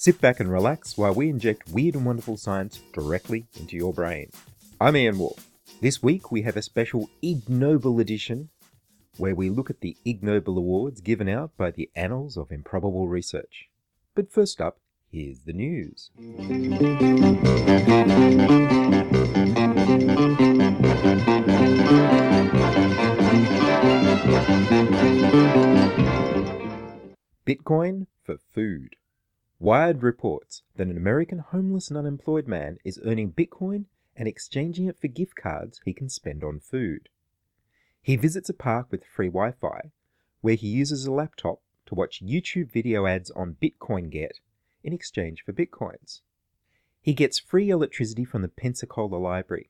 Sit back and relax while we inject weird and wonderful science directly into your brain. I'm Ian Woolf. This week we have a special Ig Nobel edition where we look at the Ig Nobel Awards given out by the Annals of Improbable Research. But first up, here's the news. Bitcoin for food. Wired reports that an American homeless and unemployed man is earning Bitcoin and exchanging it for gift cards he can spend on food. He visits a park with free Wi Fi, where he uses a laptop to watch YouTube video ads on Bitcoin Get in exchange for Bitcoins. He gets free electricity from the Pensacola Library.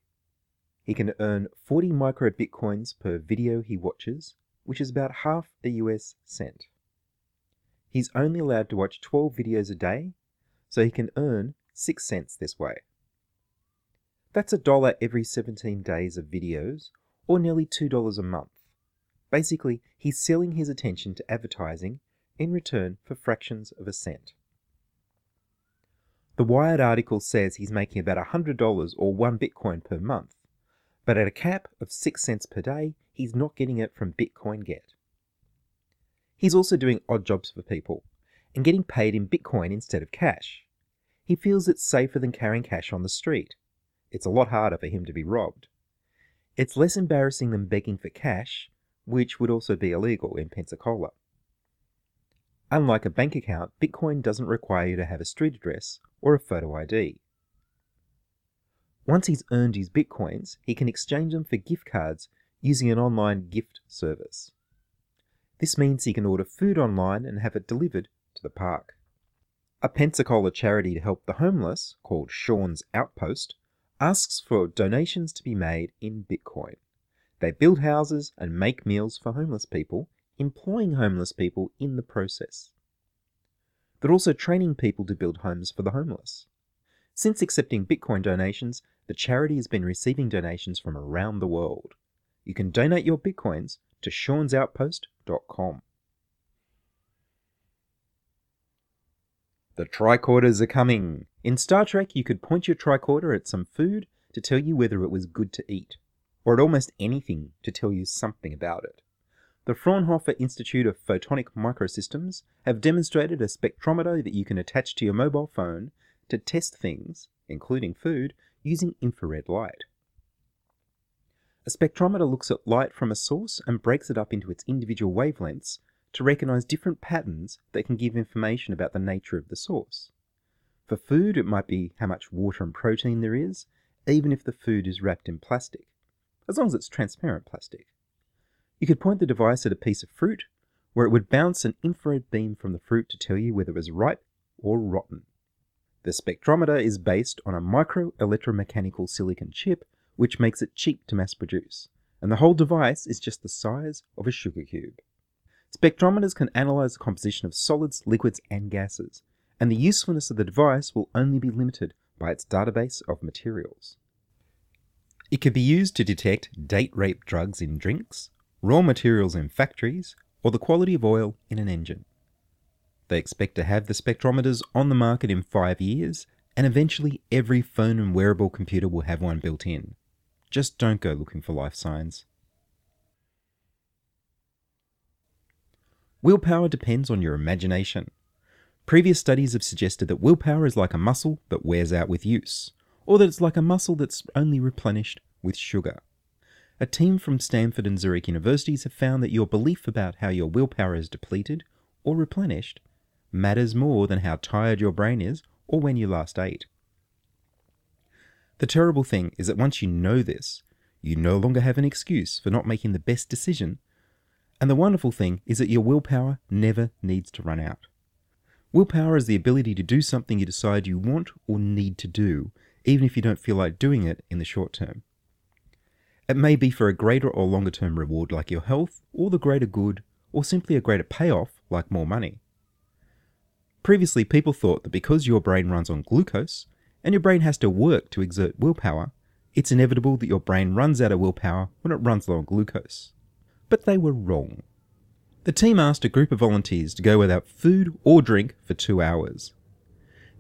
He can earn 40 micro Bitcoins per video he watches, which is about half a US cent. He's only allowed to watch 12 videos a day, so he can earn 6 cents this way. That's a dollar every 17 days of videos, or nearly $2 a month. Basically, he's selling his attention to advertising in return for fractions of a cent. The Wired article says he's making about $100 or 1 Bitcoin per month, but at a cap of 6 cents per day, he's not getting it from Bitcoin Get. He's also doing odd jobs for people and getting paid in Bitcoin instead of cash. He feels it's safer than carrying cash on the street. It's a lot harder for him to be robbed. It's less embarrassing than begging for cash, which would also be illegal in Pensacola. Unlike a bank account, Bitcoin doesn't require you to have a street address or a photo ID. Once he's earned his Bitcoins, he can exchange them for gift cards using an online gift service. This means he can order food online and have it delivered to the park. A Pensacola charity to help the homeless, called Sean's Outpost, asks for donations to be made in Bitcoin. They build houses and make meals for homeless people, employing homeless people in the process. They're also training people to build homes for the homeless. Since accepting Bitcoin donations, the charity has been receiving donations from around the world. You can donate your Bitcoins to seansoutpost.com. The tricorders are coming. In Star Trek, you could point your tricorder at some food to tell you whether it was good to eat, or at almost anything to tell you something about it. The Fraunhofer Institute of Photonic Microsystems have demonstrated a spectrometer that you can attach to your mobile phone to test things, including food, using infrared light. A spectrometer looks at light from a source and breaks it up into its individual wavelengths to recognize different patterns that can give information about the nature of the source. For food, it might be how much water and protein there is, even if the food is wrapped in plastic, as long as it's transparent plastic. You could point the device at a piece of fruit, where it would bounce an infrared beam from the fruit to tell you whether it was ripe or rotten. The spectrometer is based on a micro electromechanical silicon chip, which makes it cheap to mass produce, and the whole device is just the size of a sugar cube. Spectrometers can analyze the composition of solids, liquids, and gases, and the usefulness of the device will only be limited by its database of materials. It could be used to detect date rape drugs in drinks, raw materials in factories, or the quality of oil in an engine. They expect to have the spectrometers on the market in five years, and eventually every phone and wearable computer will have one built in. Just don't go looking for life signs. Willpower depends on your imagination. Previous studies have suggested that willpower is like a muscle that wears out with use, or that it's like a muscle that's only replenished with sugar. A team from Stanford and Zurich universities have found that your belief about how your willpower is depleted or replenished matters more than how tired your brain is or when you last ate. The terrible thing is that once you know this, you no longer have an excuse for not making the best decision. And the wonderful thing is that your willpower never needs to run out. Willpower is the ability to do something you decide you want or need to do, even if you don't feel like doing it in the short term. It may be for a greater or longer term reward like your health, or the greater good, or simply a greater payoff like more money. Previously, people thought that because your brain runs on glucose, and your brain has to work to exert willpower, it's inevitable that your brain runs out of willpower when it runs low on glucose. But they were wrong. The team asked a group of volunteers to go without food or drink for two hours.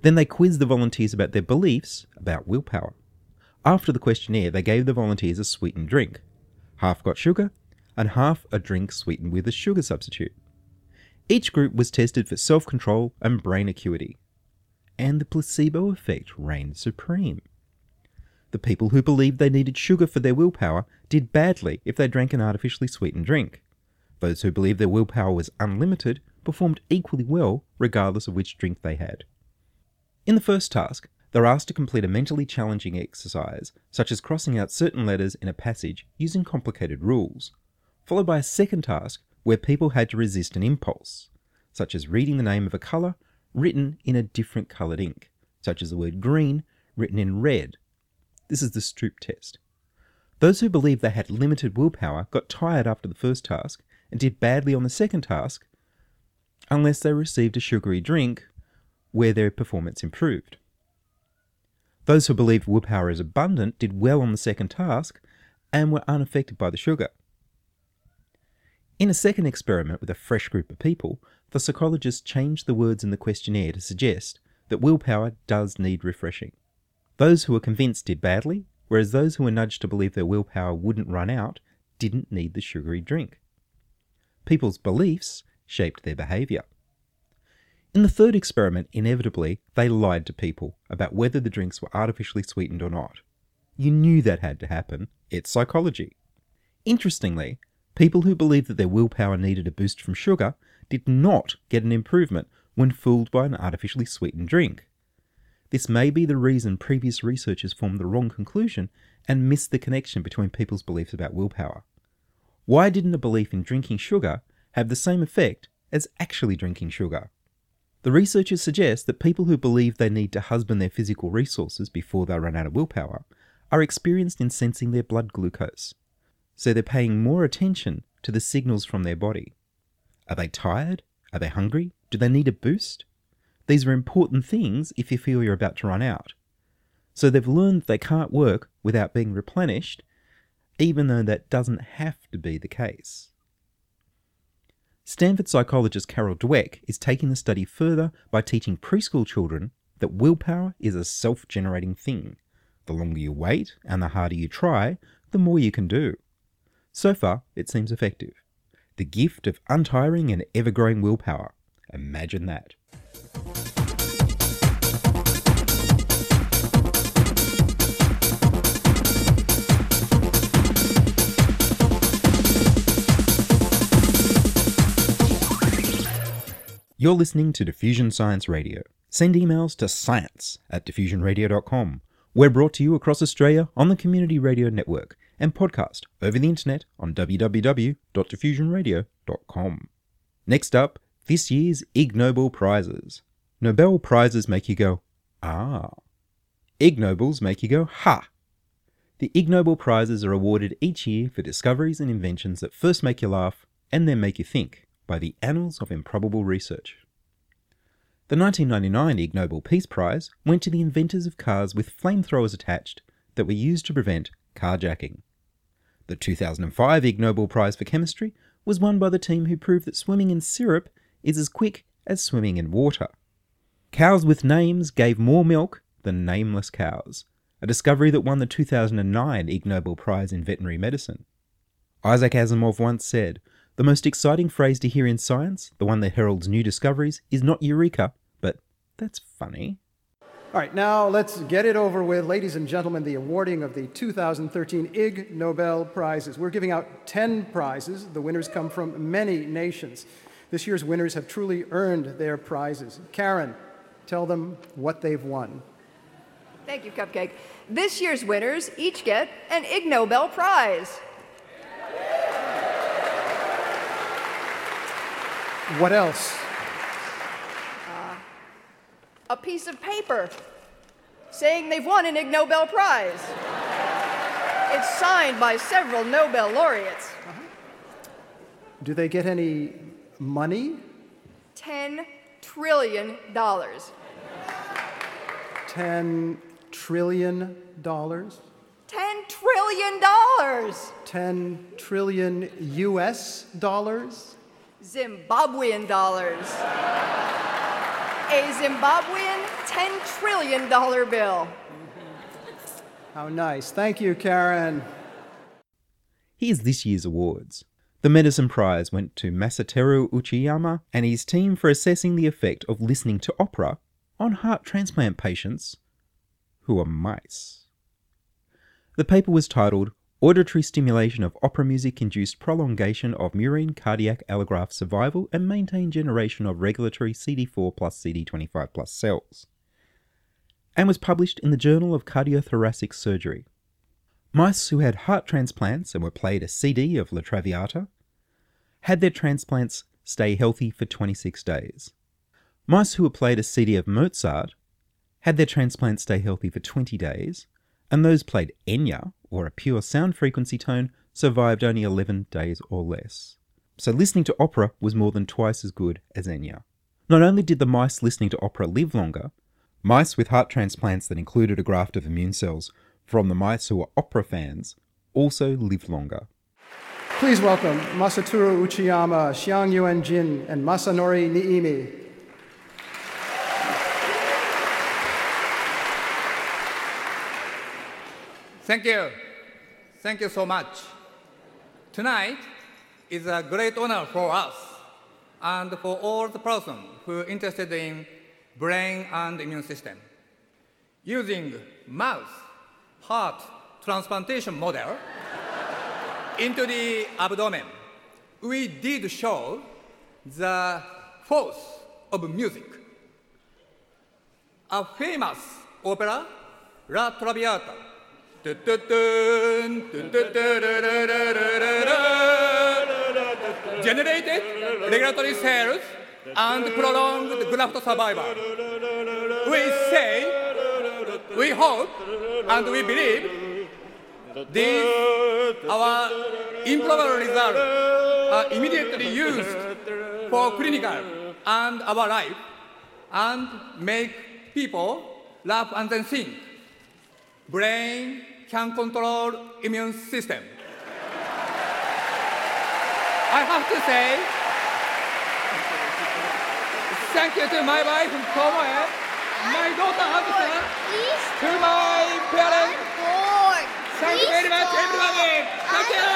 Then they quizzed the volunteers about their beliefs about willpower. After the questionnaire, they gave the volunteers a sweetened drink. Half got sugar, and half a drink sweetened with a sugar substitute. Each group was tested for self control and brain acuity. And the placebo effect reigned supreme. The people who believed they needed sugar for their willpower did badly if they drank an artificially sweetened drink. Those who believed their willpower was unlimited performed equally well regardless of which drink they had. In the first task, they're asked to complete a mentally challenging exercise, such as crossing out certain letters in a passage using complicated rules, followed by a second task where people had to resist an impulse, such as reading the name of a colour written in a different coloured ink, such as the word green written in red. This is the Stroop test. Those who believed they had limited willpower got tired after the first task and did badly on the second task unless they received a sugary drink where their performance improved. Those who believed willpower is abundant did well on the second task and were unaffected by the sugar. In a second experiment with a fresh group of people, the psychologists changed the words in the questionnaire to suggest that willpower does need refreshing. Those who were convinced did badly, whereas those who were nudged to believe their willpower wouldn't run out didn't need the sugary drink. People's beliefs shaped their behaviour. In the third experiment, inevitably, they lied to people about whether the drinks were artificially sweetened or not. You knew that had to happen. It's psychology. Interestingly, people who believed that their willpower needed a boost from sugar did not get an improvement when fooled by an artificially sweetened drink. This may be the reason previous researchers formed the wrong conclusion and missed the connection between people's beliefs about willpower. Why didn't a belief in drinking sugar have the same effect as actually drinking sugar? The researchers suggest that people who believe they need to husband their physical resources before they run out of willpower are experienced in sensing their blood glucose. So they're paying more attention to the signals from their body. Are they tired? Are they hungry? Do they need a boost? These are important things if you feel you're about to run out. So they've learned they can't work without being replenished, even though that doesn't have to be the case. Stanford psychologist Carol Dweck is taking the study further by teaching preschool children that willpower is a self generating thing. The longer you wait and the harder you try, the more you can do. So far, it seems effective. The gift of untiring and ever growing willpower. Imagine that. You're listening to Diffusion Science Radio. Send emails to science at diffusionradio.com. We're brought to you across Australia on the Community Radio Network and podcast over the internet on www.diffusionradio.com. Next up, this year's Ig Nobel Prizes. Nobel Prizes make you go, ah. Ig Nobels make you go, ha. The Ig Nobel Prizes are awarded each year for discoveries and inventions that first make you laugh and then make you think by the Annals of Improbable Research. The 1999 Ig Nobel Peace Prize went to the inventors of cars with flamethrowers attached that were used to prevent carjacking. The 2005 Ig Nobel Prize for Chemistry was won by the team who proved that swimming in syrup is as quick as swimming in water. Cows with names gave more milk than nameless cows, a discovery that won the 2009 Ig Nobel Prize in Veterinary Medicine. Isaac Asimov once said, the most exciting phrase to hear in science, the one that heralds new discoveries, is not eureka, but that's funny. All right, now let's get it over with. Ladies and gentlemen, the awarding of the 2013 Ig Nobel Prizes. We're giving out 10 prizes. The winners come from many nations. This year's winners have truly earned their prizes. Karen, tell them what they've won. Thank you, Cupcake. This year's winners each get an Ig Nobel Prize. What else? A piece of paper. saying they've won an Ig Nobel Prize. It's signed by several Nobel laureates. Uh-huh. Do they get any money? $10 trillion. $10 $10 trillion? trillion. 10 trillion US dollars? Zimbabwean dollars. A Zimbabwean $10 trillion bill. How nice. Thank you, Karen. Here's this year's awards. The Medicine Prize went to Masateru Uchiyama and his team for assessing the effect of listening to opera on heart transplant patients who are mice. The paper was titled Auditory Stimulation of Opera Music Induced Prolongation of Murine Cardiac Allograft Survival and Maintained Generation of Regulatory CD4 plus CD25 plus cells, and was published in the Journal of Cardiothoracic Surgery. Mice who had heart transplants and were played a CD of La Traviata had their transplants stay healthy for 26 days. Mice who were played a CD of Mozart had their transplants stay healthy for 20 days, and those played Enya, or a pure sound frequency tone, survived only 11 days or less. So listening to opera was more than twice as good as Enya. Not only did the mice listening to opera live longer, mice with heart transplants that included a graft of immune cells from the mice who were opera fans also lived longer. Please welcome Masateru Uchiyama, Xiang Yuan Jin, and Masanori Niimi. Thank you. Thank you so much. Tonight is a great honor for us and for all the person who are interested in brain and immune system. Using mouse heart transplantation model into the abdomen, we did show the force of music. A famous opera, La Traviata, generated regulatory cells and prolonged graft survival. We say, we hope, and we believe these our improbable results are immediately used for clinical and our life and make people laugh and then think brain can control immune system. I have to say, thank you to my wife, Tomoe, my daughter, Abusa, to my parents. Thank you very much, everybody. Thank you.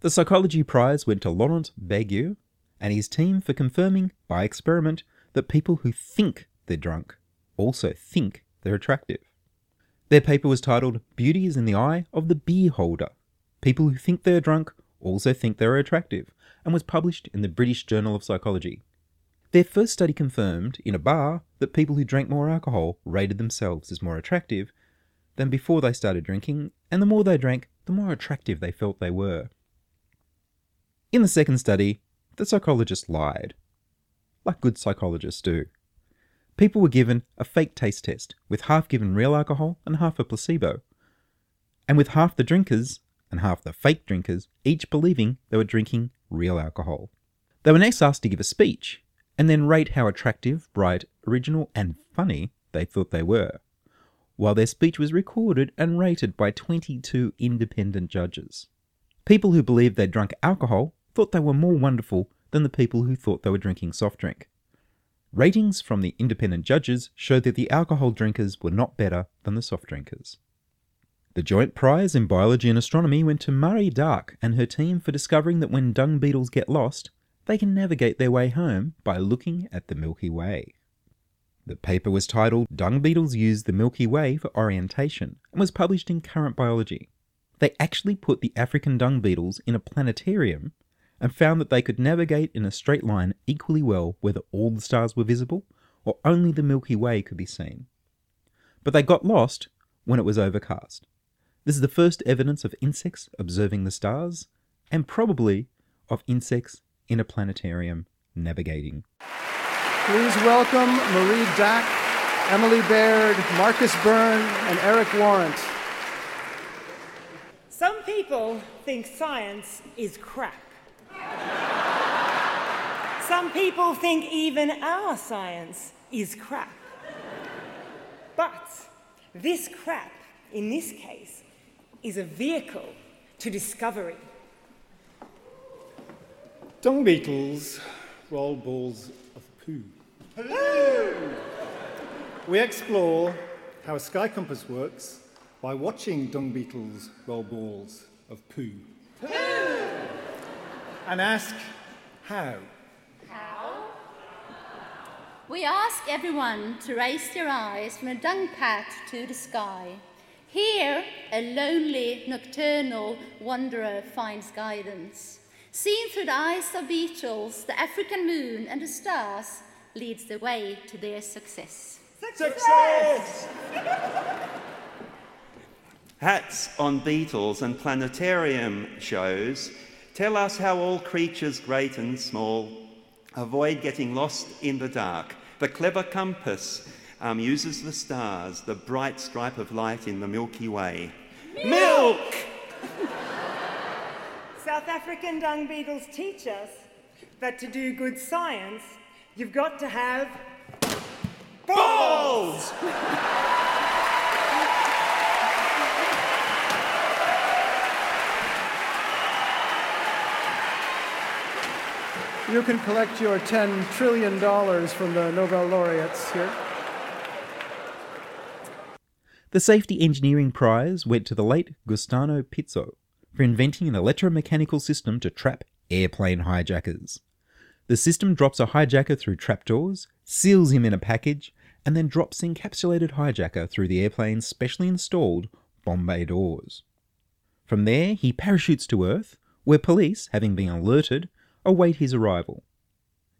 The Psychology Prize went to Laurent Bègue and his team for confirming, by experiment, that people who think they're drunk also think they're attractive. Their paper was titled Beauty is in the Eye of the Beer Holder. People who think they're drunk also think they're attractive, and was published in the British Journal of Psychology. Their first study confirmed, in a bar, that people who drank more alcohol rated themselves as more attractive than before they started drinking, and the more they drank, the more attractive they felt they were. In the second study, the psychologist lied, like good psychologists do. People were given a fake taste test, with half given real alcohol and half a placebo, and with half the drinkers and half the fake drinkers each believing they were drinking real alcohol. They were next asked to give a speech and then rate how attractive, bright, original, and funny they thought they were, while their speech was recorded and rated by 22 independent judges. People who believed they'd drunk alcohol thought they were more wonderful than the people who thought they were drinking soft drink. Ratings from the independent judges showed that the alcohol drinkers were not better than the soft drinkers. The joint prize in biology and astronomy went to Marie Dacke and her team for discovering that when dung beetles get lost, they can navigate their way home by looking at the Milky Way. The paper was titled Dung Beetles Use the Milky Way for Orientation and was published in Current Biology. They actually put the African dung beetles in a planetarium and found that they could navigate in a straight line equally well whether all the stars were visible or only the Milky Way could be seen. But they got lost when it was overcast. This is the first evidence of insects observing the stars, and probably of insects in a planetarium navigating. Please welcome Marie Dacke, Emily Baird, Marcus Byrne, and Eric Warrant. Some people think science is crap. Some people think even our science is crap. But this crap, in this case, is a vehicle to discovery. Dung beetles roll balls of poo. Hello! We explore how a sky compass works by watching dung beetles roll balls of poo. And ask how. We ask everyone to raise their eyes from a dung patch to the sky. Here, a lonely nocturnal wanderer finds guidance. Seen through the eyes of beetles, the African moon and the stars leads the way to their success. Success! Hats on beetles and planetarium shows tell us how all creatures, great and small, avoid getting lost in the dark. The clever compass um, uses the stars, the bright stripe of light in the Milky Way. Milk! South African dung beetles teach us that to do good science, you've got to have balls. You can collect your $10 trillion from the Nobel laureates here. The Safety Engineering Prize went to the late Gustano Pizzo for inventing an electromechanical system to trap airplane hijackers. The system drops a hijacker through trapdoors, seals him in a package, and then drops the encapsulated hijacker through the airplane's specially installed bomb bay doors. From there, he parachutes to Earth, where police, having been alerted, await his arrival.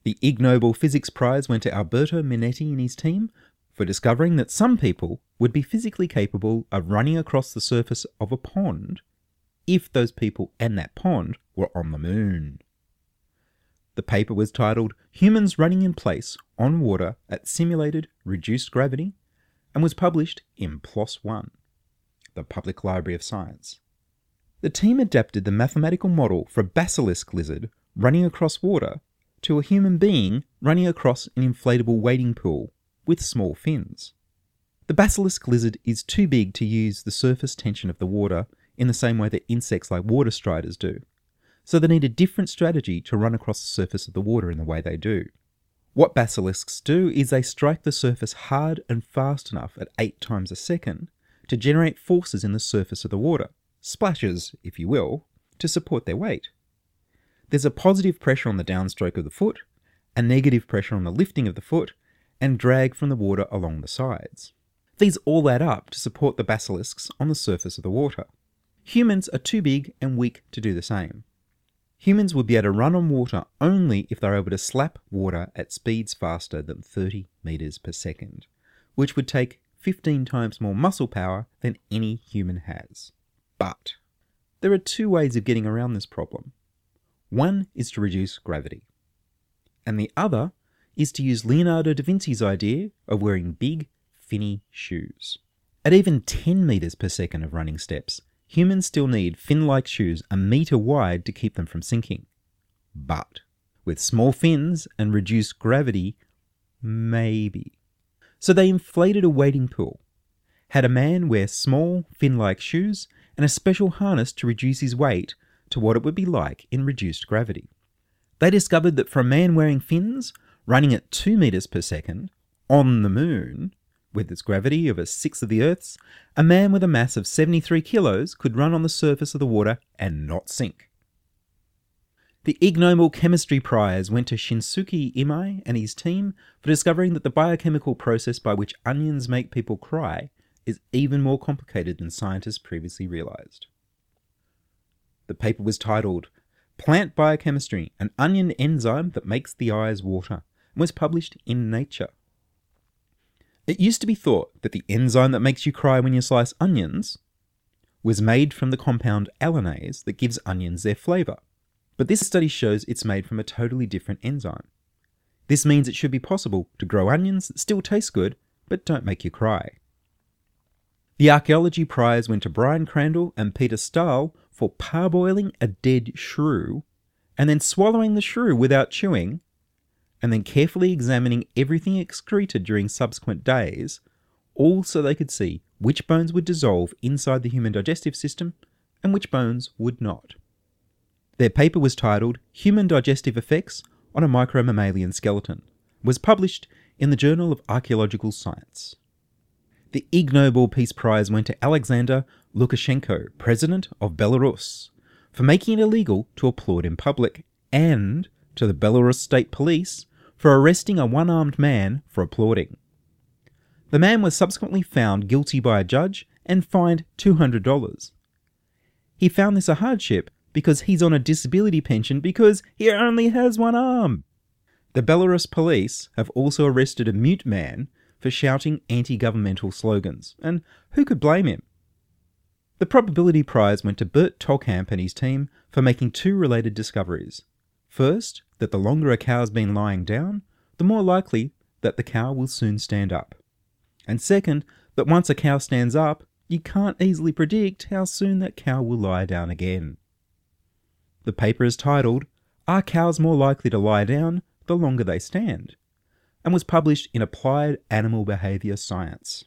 The Ig Nobel Physics Prize went to Alberto Minetti and his team for discovering that some people would be physically capable of running across the surface of a pond if those people and that pond were on the moon. The paper was titled Humans Running in Place on Water at Simulated Reduced Gravity and was published in PLOS One, the Public Library of Science. The team adapted the mathematical model for a basilisk lizard running across water to a human being running across an inflatable wading pool with small fins. The basilisk lizard is too big to use the surface tension of the water in the same way that insects like water striders do, so they need a different strategy to run across the surface of the water in the way they do. What basilisks do is they strike the surface hard and fast enough at 8 times a second to generate forces in the surface of the water, splashes, if you will, to support their weight. There's a positive pressure on the downstroke of the foot, a negative pressure on the lifting of the foot, and drag from the water along the sides. These all add up to support the basilisks on the surface of the water. Humans are too big and weak to do the same. Humans would be able to run on water only if they're able to slap water at speeds faster than 30 meters per second, which would take 15 times more muscle power than any human has. But there are two ways of getting around this problem. One is to reduce gravity, and the other is to use Leonardo da Vinci's idea of wearing big, finny shoes. At even 10 meters per second of running steps, humans still need fin like shoes a meter wide to keep them from sinking. But with small fins and reduced gravity, maybe. So they inflated a wading pool, had a man wear small, fin like shoes, and a special harness to reduce his weight to what it would be like in reduced gravity. They discovered that for a man wearing fins, running at 2 meters per second, on the moon, with its gravity of a sixth of the Earth's, a man with a mass of 73 kilos could run on the surface of the water and not sink. The Ig Nobel Chemistry Prize went to Shinsuke Imai and his team for discovering that the biochemical process by which onions make people cry is even more complicated than scientists previously realized. The paper was titled Plant Biochemistry An Onion Enzyme That Makes the Eyes Water and was published in Nature. It used to be thought that the enzyme that makes you cry when you slice onions was made from the compound alliinase that gives onions their flavour. But this study shows it's made from a totally different enzyme, This means it should be possible to grow onions that still taste good but don't make you cry. The Archaeology Prize went to Brian Crandall and Peter Stahl for parboiling a dead shrew and then swallowing the shrew without chewing and then carefully examining everything excreted during subsequent days, all so they could see which bones would dissolve inside the human digestive system and which bones would not. Their paper was titled Human Digestive Effects on a Micromammalian Skeleton, was published in the Journal of Archaeological Science. The Ig Nobel Peace Prize went to Alexander Lukashenko, President of Belarus, for making it illegal to applaud in public, and to the Belarus State Police for arresting a one armed man for applauding. The man was subsequently found guilty by a judge and fined $200. He found this a hardship because he's on a disability pension because he only has one arm. The Belarus police have also arrested a mute man for shouting anti governmental slogans, and who could blame him? The Probability Prize went to Bert Tolkamp and his team for making two related discoveries. First, that the longer a cow's been lying down, the more likely that the cow will soon stand up. And second, that once a cow stands up, you can't easily predict how soon that cow will lie down again. The paper is titled, Are Cows More Likely to Lie Down the Longer They Stand? and was published in Applied Animal Behaviour Science.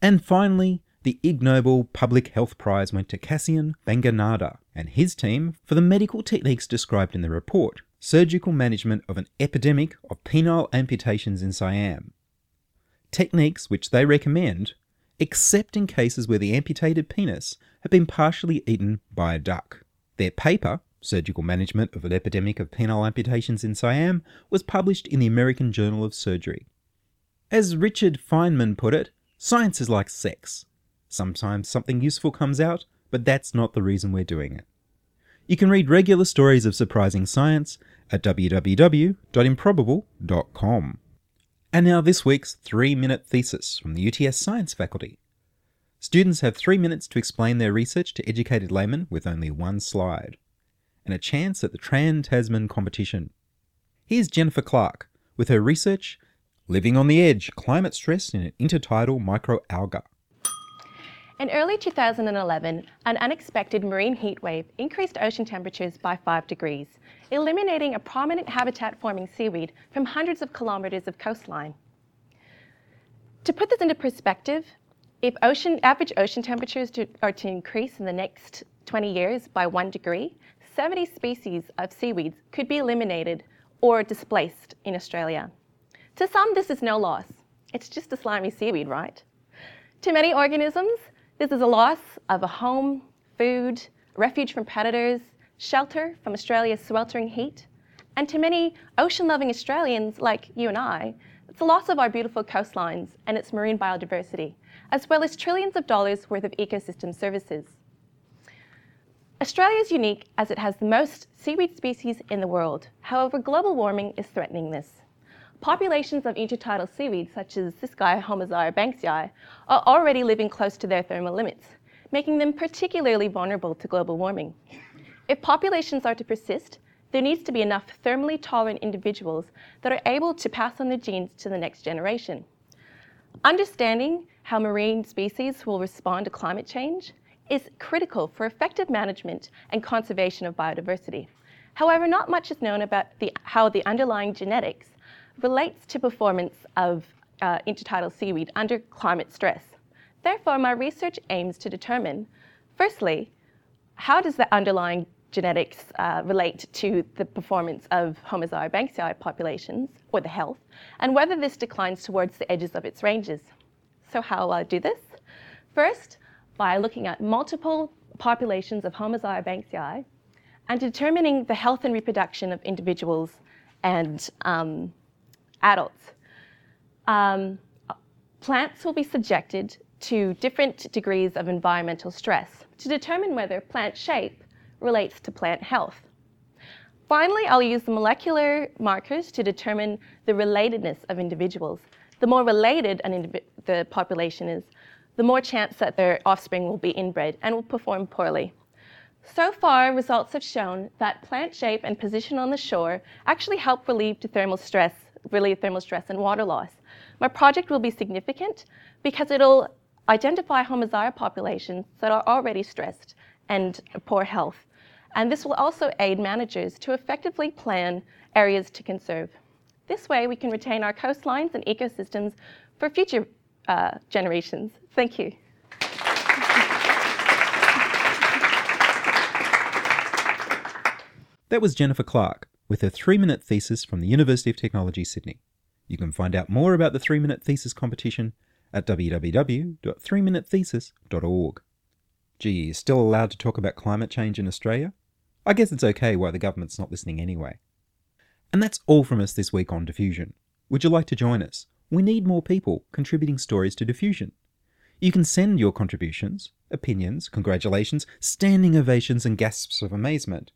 And finally, the Ig Nobel Public Health Prize went to Kasian Bhanganada and his team for the medical techniques described in the report surgical management of an epidemic of penile amputations in Siam. Techniques which they recommend, except in cases where the amputated penis had been partially eaten by a duck. Their paper, Surgical Management of an Epidemic of Penile Amputations in Siam, was published in the American Journal of Surgery. As Richard Feynman put it, science is like sex. Sometimes something useful comes out, but that's not the reason we're doing it. You can read regular stories of surprising science at www.improbable.com. And now this week's three minute thesis from the UTS Science faculty. Students have three minutes to explain their research to educated laymen with only one slide, and a chance at the Trans Tasman competition. Here's Jennifer Clark with her research Living on the Edge Climate Stress in an Intertidal Microalga. In early 2011, an unexpected marine heat wave increased ocean temperatures by 5 degrees, eliminating a prominent habitat forming seaweed from hundreds of kilometres of coastline. To put this into perspective, if ocean, average ocean temperatures to, are to increase in the next 20 years by 1 degree, 70 species of seaweeds could be eliminated or displaced in Australia. To some, this is no loss. It's just a slimy seaweed, right? To many organisms, this is a loss of a home, food, refuge from predators, shelter from Australia's sweltering heat, and to many ocean loving Australians like you and I, it's a loss of our beautiful coastlines and its marine biodiversity, as well as trillions of dollars worth of ecosystem services. Australia is unique as it has the most seaweed species in the world. However, global warming is threatening this. Populations of intertidal seaweed, such as this guy, Hormosira banksii, are already living close to their thermal limits, making them particularly vulnerable to global warming. If populations are to persist, there needs to be enough thermally tolerant individuals that are able to pass on their genes to the next generation. Understanding how marine species will respond to climate change is critical for effective management and conservation of biodiversity. However, not much is known about the, how the underlying genetics relates to performance of uh, intertidal seaweed under climate stress. Therefore, my research aims to determine, firstly, how does the underlying genetics uh, relate to the performance of Hormosira banksii populations, or the health, and whether this declines towards the edges of its ranges. So how will I do this? First, by looking at multiple populations of Hormosira banksii and determining the health and reproduction of individuals and um, adults. Um, plants will be subjected to different degrees of environmental stress to determine whether plant shape relates to plant health. Finally, I'll use the molecular markers to determine the relatedness of individuals. The more related indiv- the population is, the more chance that their offspring will be inbred and will perform poorly. So far, results have shown that plant shape and position on the shore actually help relieve the thermal stress relieve thermal stress and water loss. My project will be significant because it'll identify hormosira populations that are already stressed and poor health. And this will also aid managers to effectively plan areas to conserve. This way, we can retain our coastlines and ecosystems for future uh, generations. Thank you. That was Jennifer Clark with her three minute thesis from the University of Technology, Sydney. You can find out more about the three minute thesis competition at www.3minutethesis.org. Gee, you're still allowed to talk about climate change in Australia? I guess it's okay why the government's not listening anyway. And that's all from us this week on Diffusion. Would you like to join us? We need more people contributing stories to Diffusion. You can send your contributions, opinions, congratulations, standing ovations, and gasps of amazement,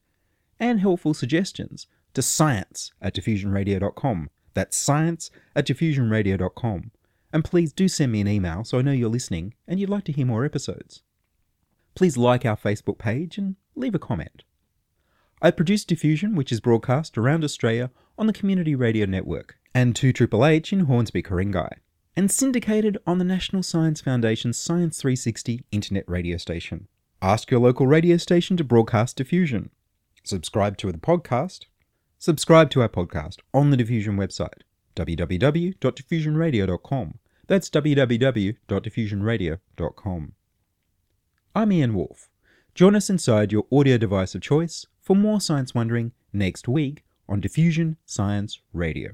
and helpful suggestions to science at diffusionradio.com. That's science at diffusionradio.com. And please do send me an email so I know you're listening and you'd like to hear more episodes. Please like our Facebook page and leave a comment. I produce Diffusion, which is broadcast around Australia on the Community Radio Network and 2HHH in Hornsby, Ku-ring-gai, and syndicated on the National Science Foundation's Science 360 internet radio station. Ask your local radio station to broadcast Diffusion. Subscribe to the podcast. Subscribe to our podcast on the Diffusion website, www.diffusionradio.com. That's www.diffusionradio.com. I'm Ian Woolf. Join us inside your audio device of choice for more science wondering next week on Diffusion Science Radio.